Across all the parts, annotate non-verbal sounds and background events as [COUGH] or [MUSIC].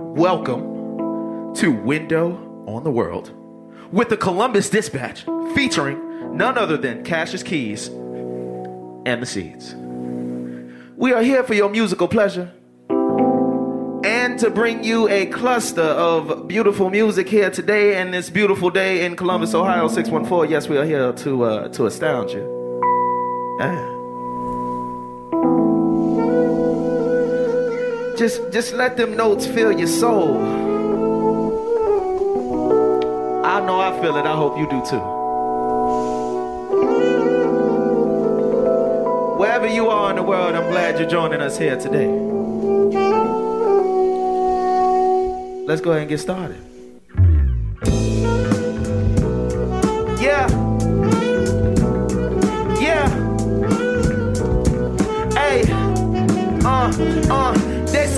Welcome to Window on the World with the Columbus Dispatch featuring none other than Cassius Keys and the Seeds. We are here for your musical pleasure and to bring you a cluster of beautiful music here today and this beautiful day in Columbus, Ohio 614. Yes, we are here to uh, to astound you. Ah. Just just let them notes fill your soul. I know I feel it. I hope you do too. Wherever you are in the world, I'm glad you're joining us here today. Let's go ahead and get started. Yeah.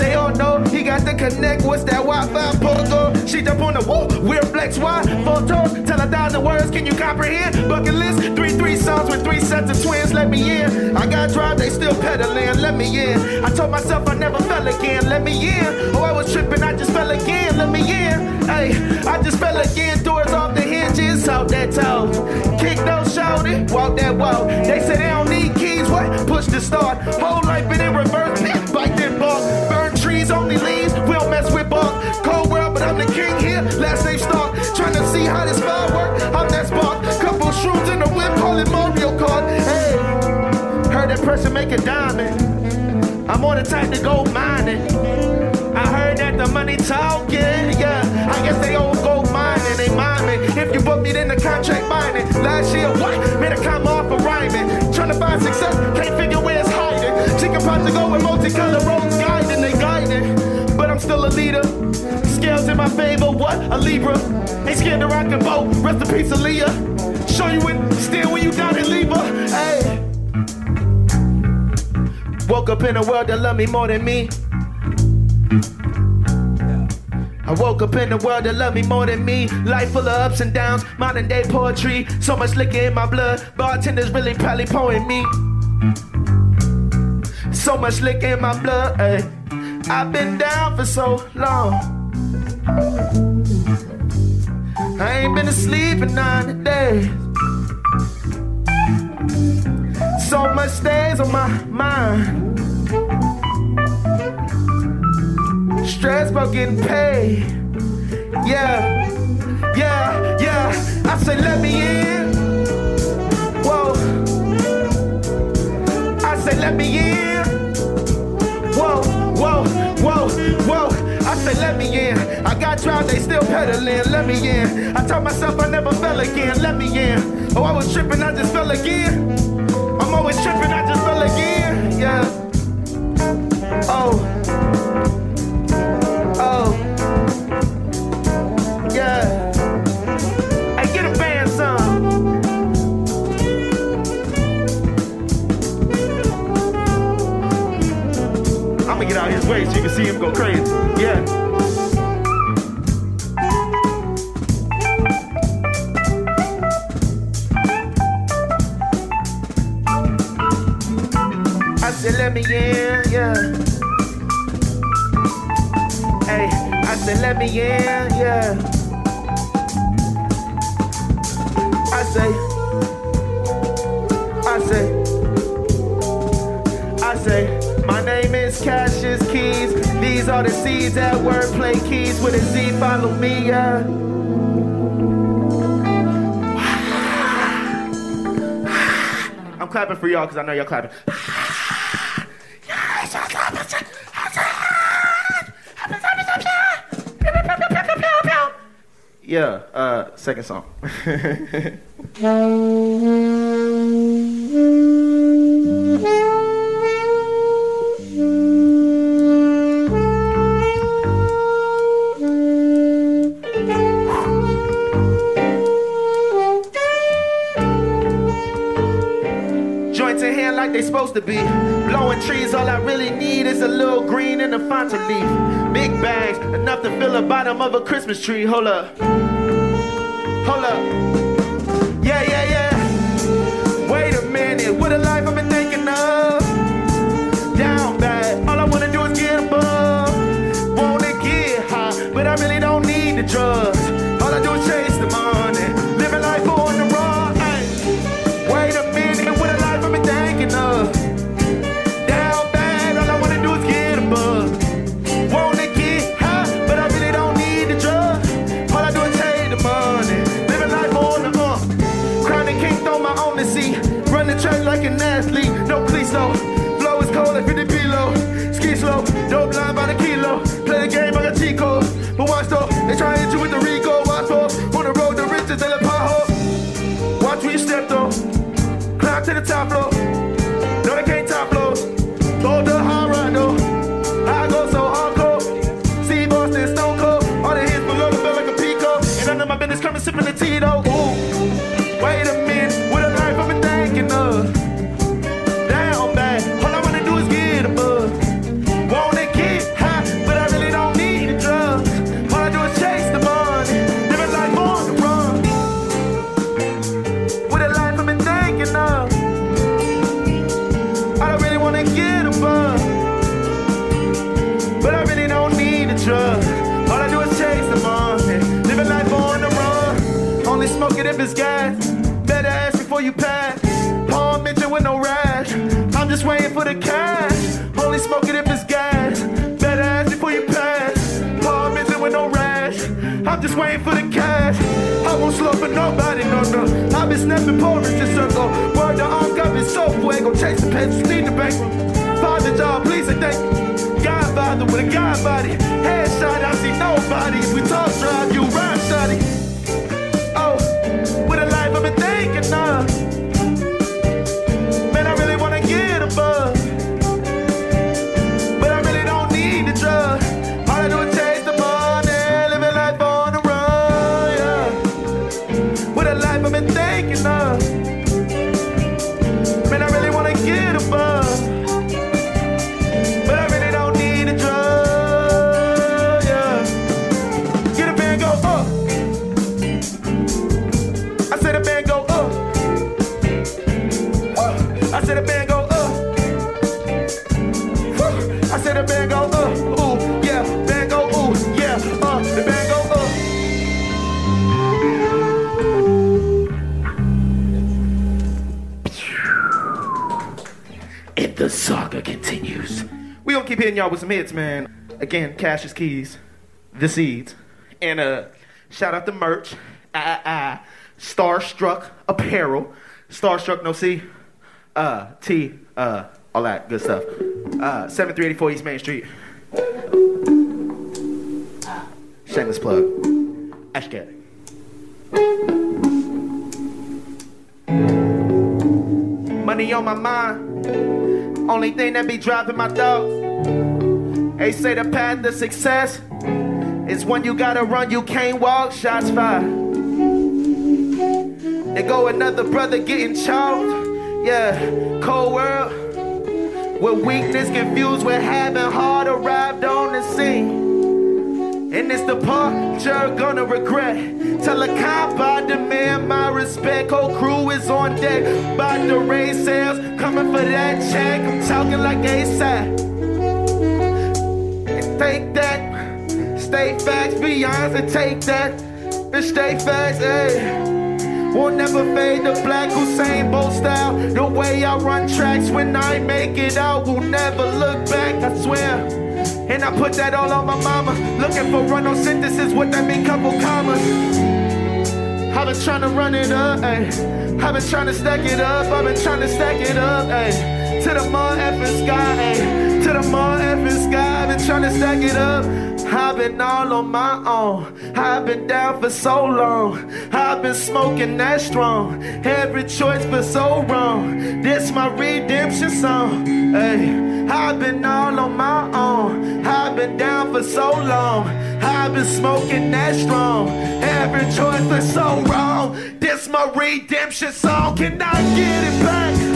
Say, oh no, he got the connect. What's that Wi-Fi protocol? She jump on the wall, we're flex Y photos. Tell a thousand words, can you comprehend? Bucket list, three three songs with three sets of twins. Let me in. I got drive, they still pedaling. Let me in. I told myself I never fell again. Let me in. Oh, I was tripping, I just fell again. Let me in. Hey, I just fell again. Doors off the hinges, out that toe. Kick those shoulders, walk that walk. They say they don't need keys. What? Push the start. Whole life been in reverse. [LAUGHS] Bite that bark. Only leaves. We don't mess with bark. Cold world, but I'm the king here. Last name Stark. Trying to see how this fire work. I'm that spark. Couple shrooms in the whip, call it Mario Kart. Hey, heard that person make a diamond. I'm on the type to go mining. I heard that the money talking, yeah. I guess they all go mining, they mine me. If you book me, then the contract binding. Last year, what? Made a come off of rhyming. Trying to find success, can't figure where it's hiding. Chicken pots to go with multicolored roads still a leader. Scales in my favor, what? A Libra. Ain't scared to rock the boat. Rest in peace, Aaliyah. Show you when, still when you down and leave her. Hey. Woke up in a world that love me more than me. I woke up in a world that love me more than me. Life full of ups and downs, modern day poetry. So much liquor in my blood, bartenders really probably pouring me. So much liquor in my blood, ayy. I've been down for so long. I ain't been asleep in 90 days. So much stays on my mind. Stress about getting paid. Yeah, yeah, yeah. I say, let me in. Whoa. I say, let me in. Whoa, whoa. I say, let me in. I got trials, they still pedaling. Let me in. I told myself I never fell again. Let me in. Oh, I was tripping, I just fell again. I'm always tripping, I just fell again. Yeah. So you can see him go crazy. Yeah. I said, let me in, yeah. Hey, I said, let me in, yeah. I say, I say, my name is Cassius Keys. These are the seeds that wordplay keys with a Z. Follow me, yeah. [SIGHS] I'm clapping for y'all because I know y'all clapping. [SIGHS] Yeah, uh, second song. [LAUGHS] Fanta leaf. Big bags, enough to fill the bottom of a Christmas tree. Hold up. Hold up. Slow. Flow is cold like 50 below. Ski slow, dope blind by the kilo. Play the game like a Chico. But watch though, they try to hit you with the Rico. Watch though, on the road to riches, they let pothole. Watch where you step though. Climb to the top floor. Just waiting for the cash. Only smoke it if it's gas. Better ask before you pass. Palm mention with no rash. I'm just waiting for the cash. I won't slow for nobody, no, no. I've been snapping porridge in circle. Word to arm, got me so fuego. Chase the pencils, need the bank. Father job, please and thank you. Godfather with a God body. Headshot, I see nobody. If we talk drive, you ride y'all with some hits, man. Again, Cassius Keys, The Seeds, and uh, shout out to merch, ah, ah, ah, Starstruck Apparel, Starstruck No C, uh, T, uh, all that good stuff. Uh, 7384 East Main Street. Shameless plug. Ashcat. Money on my mind. Only thing that be driving my thoughts. They say the path to success is when you gotta run, you can't walk. Shots fired. There go another brother getting choked. Yeah, cold world. With weakness confused with having hard arrived on the scene. And it's the part you're gonna regret. Tell a cop I demand my respect. Whole crew is on deck. About to raise sales, coming for that check. I'm talking like ASAP. Take that, stay facts, Beyonce, take that. And stay facts, ayy. Won't never fade the black Usain Bolt style. The way I run tracks when I make it out, will never look back, I swear. And I put that all on my mama. Looking for run on sentences, what that mean, couple commas. I've been trying to run it up, ayy. I've been trying to stack it up, I've been trying to stack it up, ayy. To the mud effing sky. To the mud effing sky, I've been trying to stack it up. I've been all on my own. I've been down for so long. I've been smoking that strong. Every choice but so wrong. This my redemption song. Hey, I've been all on my own. I've been down for so long. I've been smoking that strong. Every choice but so wrong. This my redemption song. Can I get it back?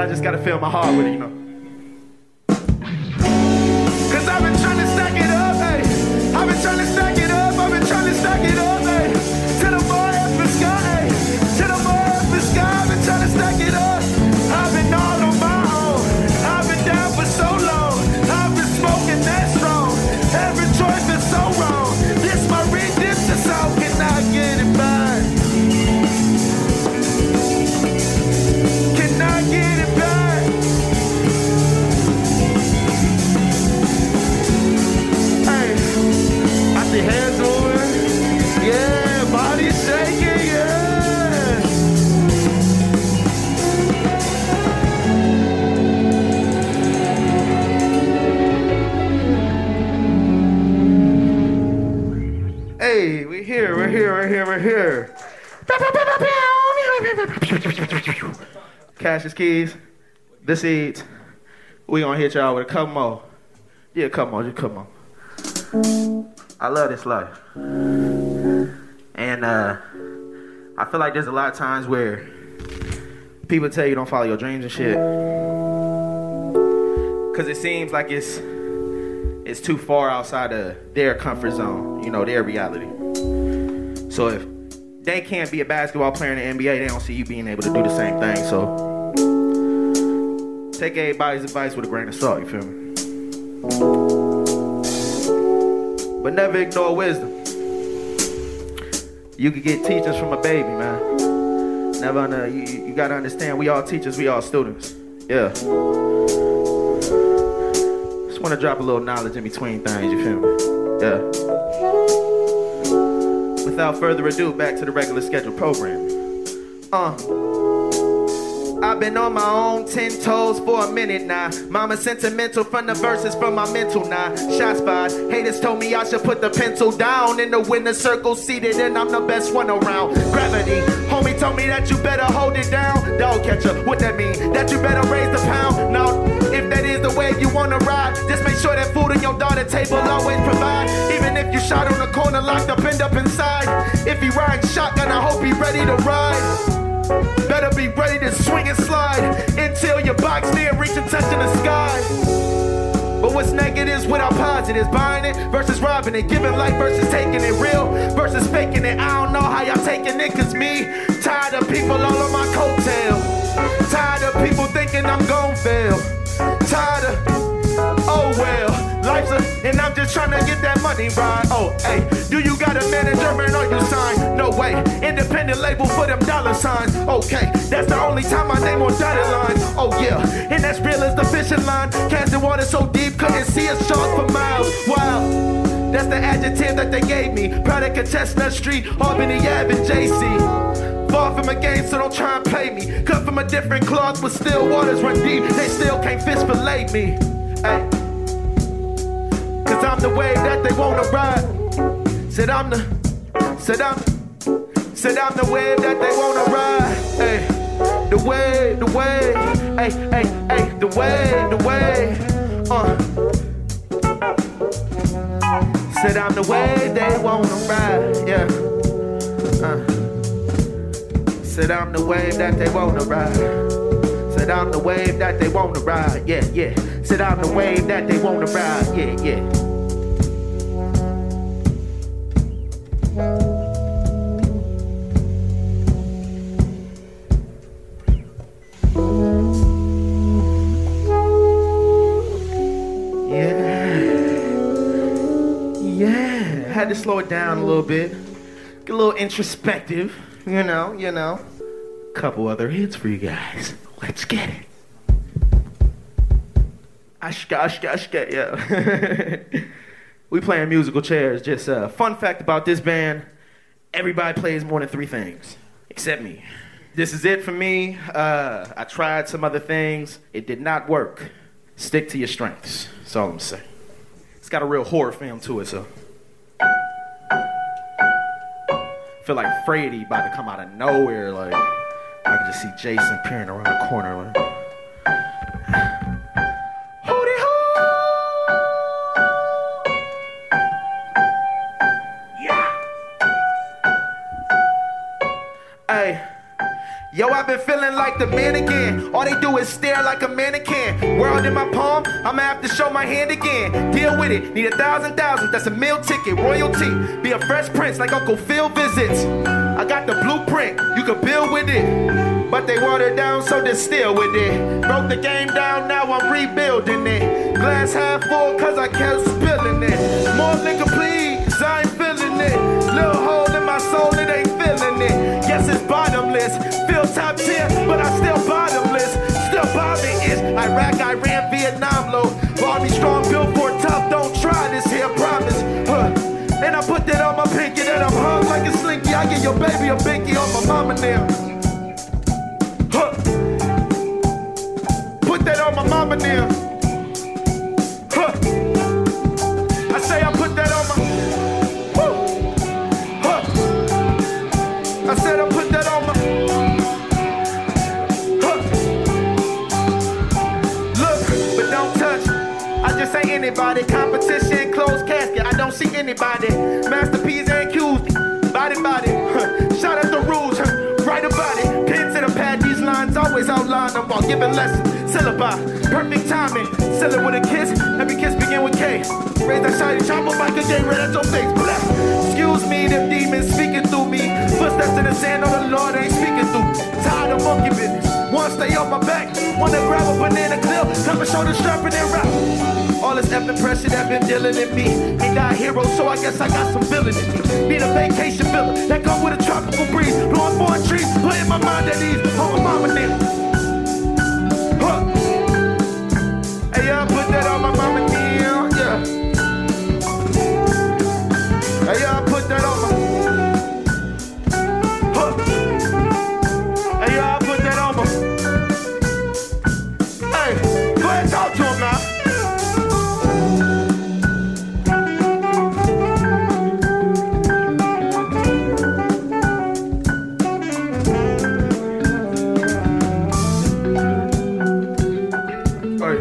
I just gotta feel my heart with it, you know. Is keys, the seeds. We gonna hit y'all with a couple more. Yeah, come on, just come on. I love this life. And uh I feel like there's a lot of times where people tell you don't follow your dreams and shit. Cause it seems like it's it's too far outside of their comfort zone, you know, their reality. So if they can't be a basketball player in the NBA, they don't see you being able to do the same thing. So take everybody's advice with a grain of salt, you feel me? But never ignore wisdom. You can get teachers from a baby, man. Never under, you, you gotta understand, we all teachers, we all students. Yeah. Just wanna drop a little knowledge in between things, you feel me? Yeah. Without further ado, back to the regular scheduled program. Uh. I've been on my own ten toes for a minute now. Mama sentimental from the verses from my mental now. Shots fired. Haters told me I should put the pencil down in the winner circle seated, and I'm the best one around. Gravity. Homie told me that you better hold it down. Dog catcher. What that mean? That you better raise the pound. No, if that is the way you wanna ride, just make sure that food on your daughter table always provide. Even if you shot on the corner, locked up, end up inside. If he riding shotgun, I hope he ready to ride. Better be ready to swing and slide until your box near reaching touching the sky. But what's negatives without positives? Buying it versus robbing it, giving life versus taking it real versus faking it. I don't know how y'all taking it, cause me tired of people all on my coattail. Tired of people thinking I'm gon' fail. Tired of, oh well, life's a, and I'm just trying to get that money right. Oh, hey, do you got a manager and are you signed? No way, independent label for them dollar signs. Okay, that's the only time my name on dotted line. Oh yeah, and that's real as the fishing line. Casting water so deep, couldn't see a shark for miles. Wow. That's the adjective that they gave me. Product of Chestnut Street, Albany Ave, and JC. Far from a game, so don't try and play me. Cut from a different cloth, but still waters run deep. They still can't fish fillet me. Hey. Cause I'm the wave that they wanna ride. Said I'm the, said I'm, said I'm the wave that they wanna ride. Hey, the wave, the wave, hey, hey, hey, the wave, the wave. Uh. Said I'm the wave they wanna ride. Yeah. Uh. Said I'm the wave that they wanna ride. Said I'm the wave that they wanna ride. Yeah, yeah. Said I'm the wave that they wanna ride. Yeah. Yeah. To slow it down a little bit. Get a little introspective. You know, you know. Couple other hits for you guys. Let's get it. Ashka, ashka, ashka, yeah. [LAUGHS] we playing musical chairs. Just a uh, fun fact about this band everybody plays more than three things, except me. This is it for me. Uh, I tried some other things, it did not work. Stick to your strengths. That's all I'm saying. It's got a real horror film to it, so. Feel like Freddy about to come out of nowhere. Like, I can just see Jason peering around the corner. Like. Been feeling like the man again. All they do is stare like a mannequin. World in my palm, I'ma have to show my hand again. Deal with it, need a thousand thousand, that's a meal ticket. Royalty, be a fresh prince like Uncle Phil visits. I got the blueprint, you can build with it. But they watered down, so they're still with it. Broke the game down, now I'm rebuilding it. Glass half full, cause I kept spilling it. More liquor, please, Iraq, Iran, Vietnam low. Army strong, for tough, don't try this here, promise. Huh. And I put that on my pinky, that I'm hung like a slinky. I get your baby a binky on my mama now. Huh. Put that on my mama now. Anybody. Competition, closed casket. I don't see anybody. Masterpiece and accused. Body, body. [LAUGHS] Shout out the rules. [LAUGHS] Write about it. Pen to the pad. These lines always outline them while giving lessons. Syllabi. Perfect timing. Seal it with a kiss. Every kiss begin with K. Raise that shiny chopper like a game right at your face. Blah. Excuse me, them demons speaking through me. Footsteps in the sand on the Lord ain't speaking through. Tired of monkey business. One stay on my back. Wanna grab a banana clip. And shoulder strap and rap. All this effing pressure that been dealing in me. Ain't die hero, so I guess I got some villain in me. Need a vacation villa that come with a tropical breeze. Blowing foreign trees, putting my mind at ease. On my mama nigga. Huh. Hey, y'all put that on my mama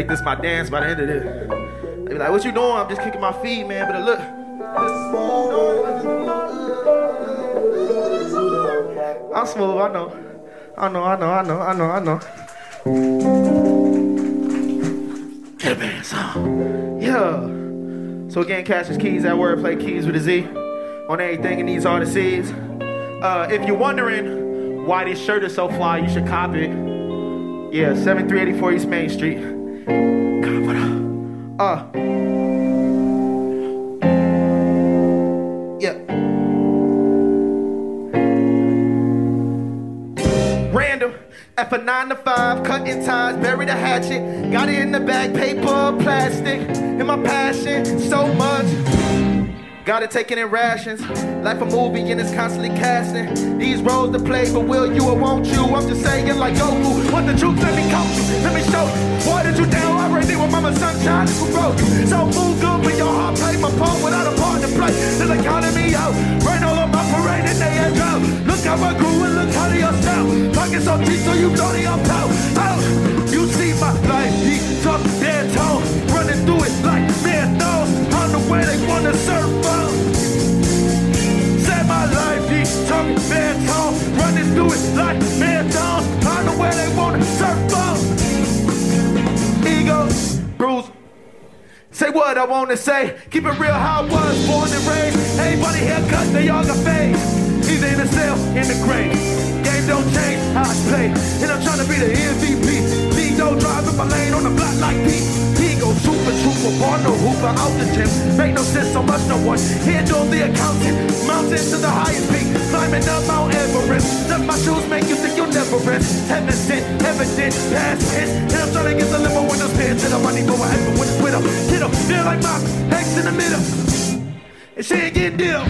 make this my dance by the end of this. They be like, what you doing? I'm just kicking my feet, man. But look. I'm smooth, I know. I know, I know, I know, I know, I know. Get a band song. Yeah. So again, Cassius Keys, that wordplay Keys with a Z on everything in these artists. Uh, if you're wondering why this shirt is so fly, you should cop it. Yeah, 7384 East Main Street. It Uh. Yeah. Random. F a nine to five, cutting ties, bury the hatchet. Got it in the bag, paper, plastic. In my passion, so much. Got it taken in rations. Life a movie and it's constantly casting. These roles to play, but will you or won't you? I'm just saying like Goku. Want the truth? Let me coach you. Let me show you. Watered you down already with mama sunshine. This will grow you. So move good, but your heart play my part without a part to play. Till they counted me out. Rain all on my parade and they had drought. Look how I grew and look how they are now. Pockets so deep so you know they are. like marathons, I know where they wanna surf on. Egos, bruise. Say what I wanna say, keep it real how I was born and raised. Everybody here cut, they all got fades. Either in the cell, in the grave. Game don't change, how I play. And I'm trying to be the MVP. League don't drive in my lane on the block like Pete go super trooper, born no hooper out the gym. Make no sense so much, no one handle the accountant. Mountain to the highest peak, climbing up Mount Everest. Does my shoes make you think you'll never rest? Heaven sent, evident, past tense. And I'm trying to get the limo when those pants hit up. I need more heaven with his widow. Hit up, feel like my ex in the middle. And she ain't getting deal.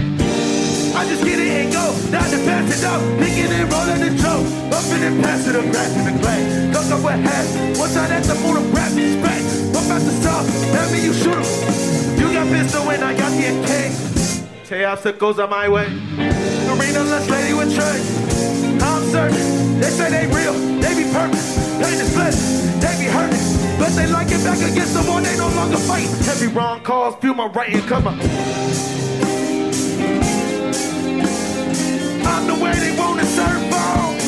I just get it and go, not to pass it up, picking and rolling the joke, up in and pass it up, grass in the clay, cook up with hat, one time at the moon I'm about to stop, tell me you shoot him, you got pistol and I got the AK, Chaos goes on my way, Arena lunch lady with Trey, I'm certain, they say they real, they be perfect, pain is flesh, they be hurting, but they like it back against the wall, they no longer fight, every wrong cause, feel my right and come up. I'm the way they wanna serve on.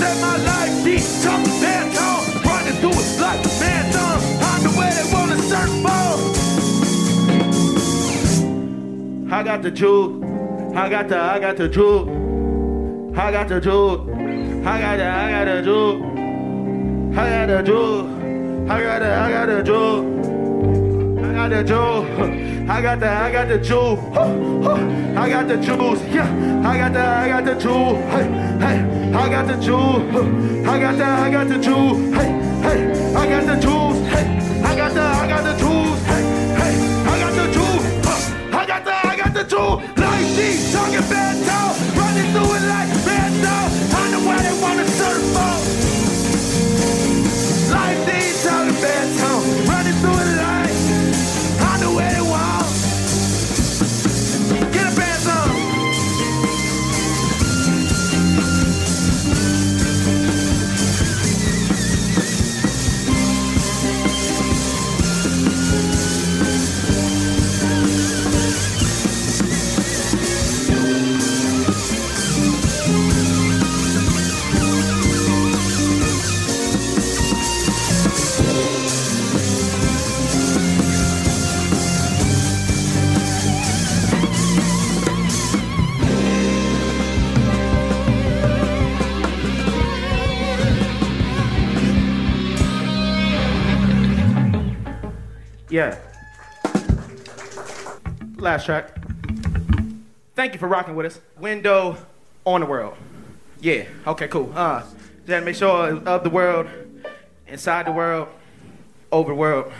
Set my life deep, top man tall. Running through it like on. I got the jewel. I got the, I got the jewel. I got the jewel. I got the, I got the jewel. I got the jewel. I got the, I got the jewel. I got the jewel. I got the, I got the jewel. I got the jewels. Yeah, I got the, I got the jewel. Hey, hey, I got the jewel. I got the, I got the jewel. Hey, hey, I got the jewels. Got the, I got the Last track. Thank you for rocking with us. Window on the world. Yeah. Okay. Cool. Uh, just make sure of the world, inside the world, over the world,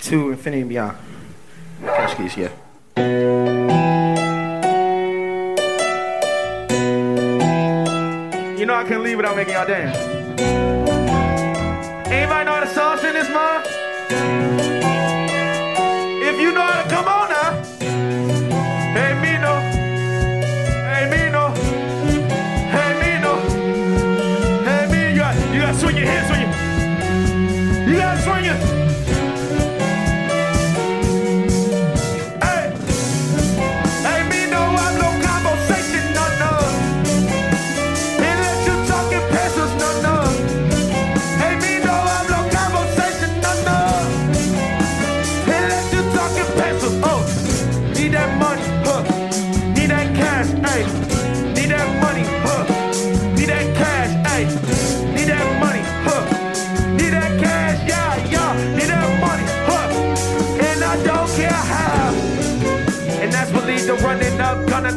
to infinity and beyond. Cash keys. Yeah. You know I couldn't leave without making y'all dance. Anybody know how to sauce in this month? If you know how to come on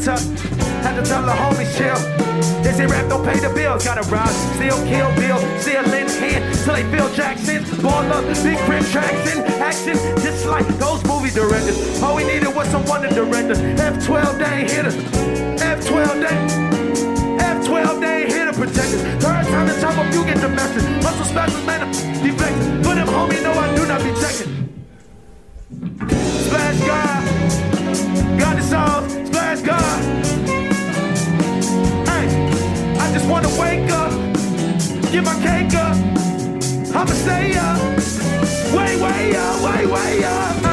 tuck. Had to tell the homies chill. They say rap don't pay the bills. Gotta rob, still kill Bill, still in hand till they feel Jackson. Ball up, big crib tracks in action, just like those movie directors. All we needed was someone to direct us. F12 they ain't hit us. F12 they. F12 they ain't here to protect us. Third time to chop up, you get the message. Muscle specials, man, deflect. Put him homie, no, I do not be checking. Splash God, got the sauce ask God. Hey, I just wanna wake up, get my cake up. I'ma stay up, way, way up, way, way up.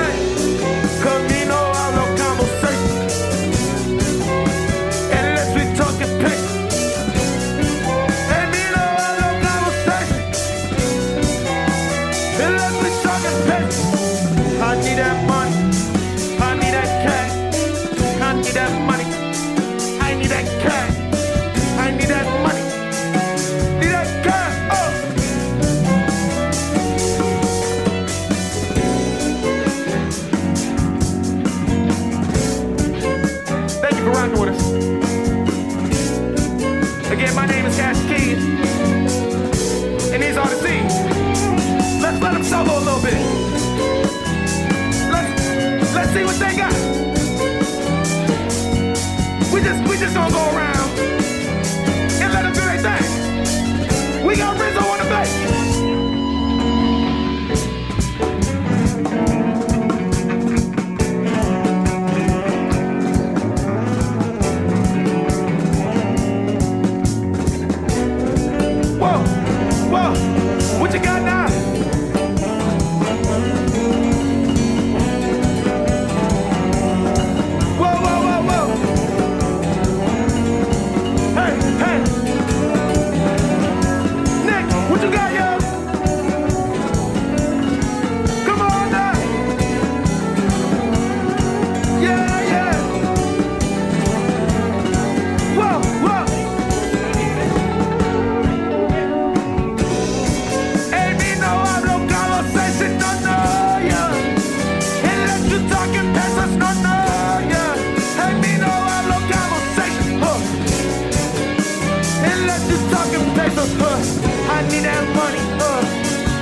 Need that money, uh.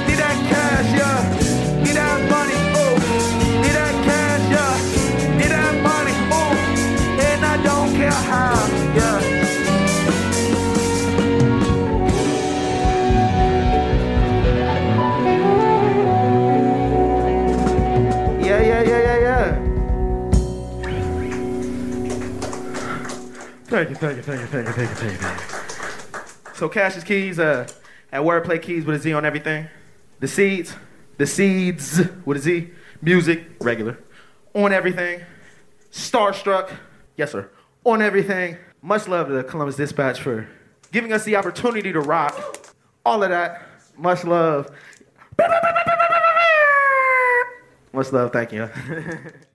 Need that cash, yeah. Need that money, oh. Need that cash, yeah. Need that money, oh. And I don't care how, yeah. Yeah, yeah, yeah, yeah, yeah. Thank you, thank you, thank you, thank you, thank you, thank you. So Cassius Keys, uh, at Wordplay Keys with a Z on everything. The Seeds, the Seeds with a Z. Music, regular. On everything. Starstruck, yes sir. On everything. Much love to the Columbus Dispatch for giving us the opportunity to rock. All of that. Much love. Much love, thank you. [LAUGHS]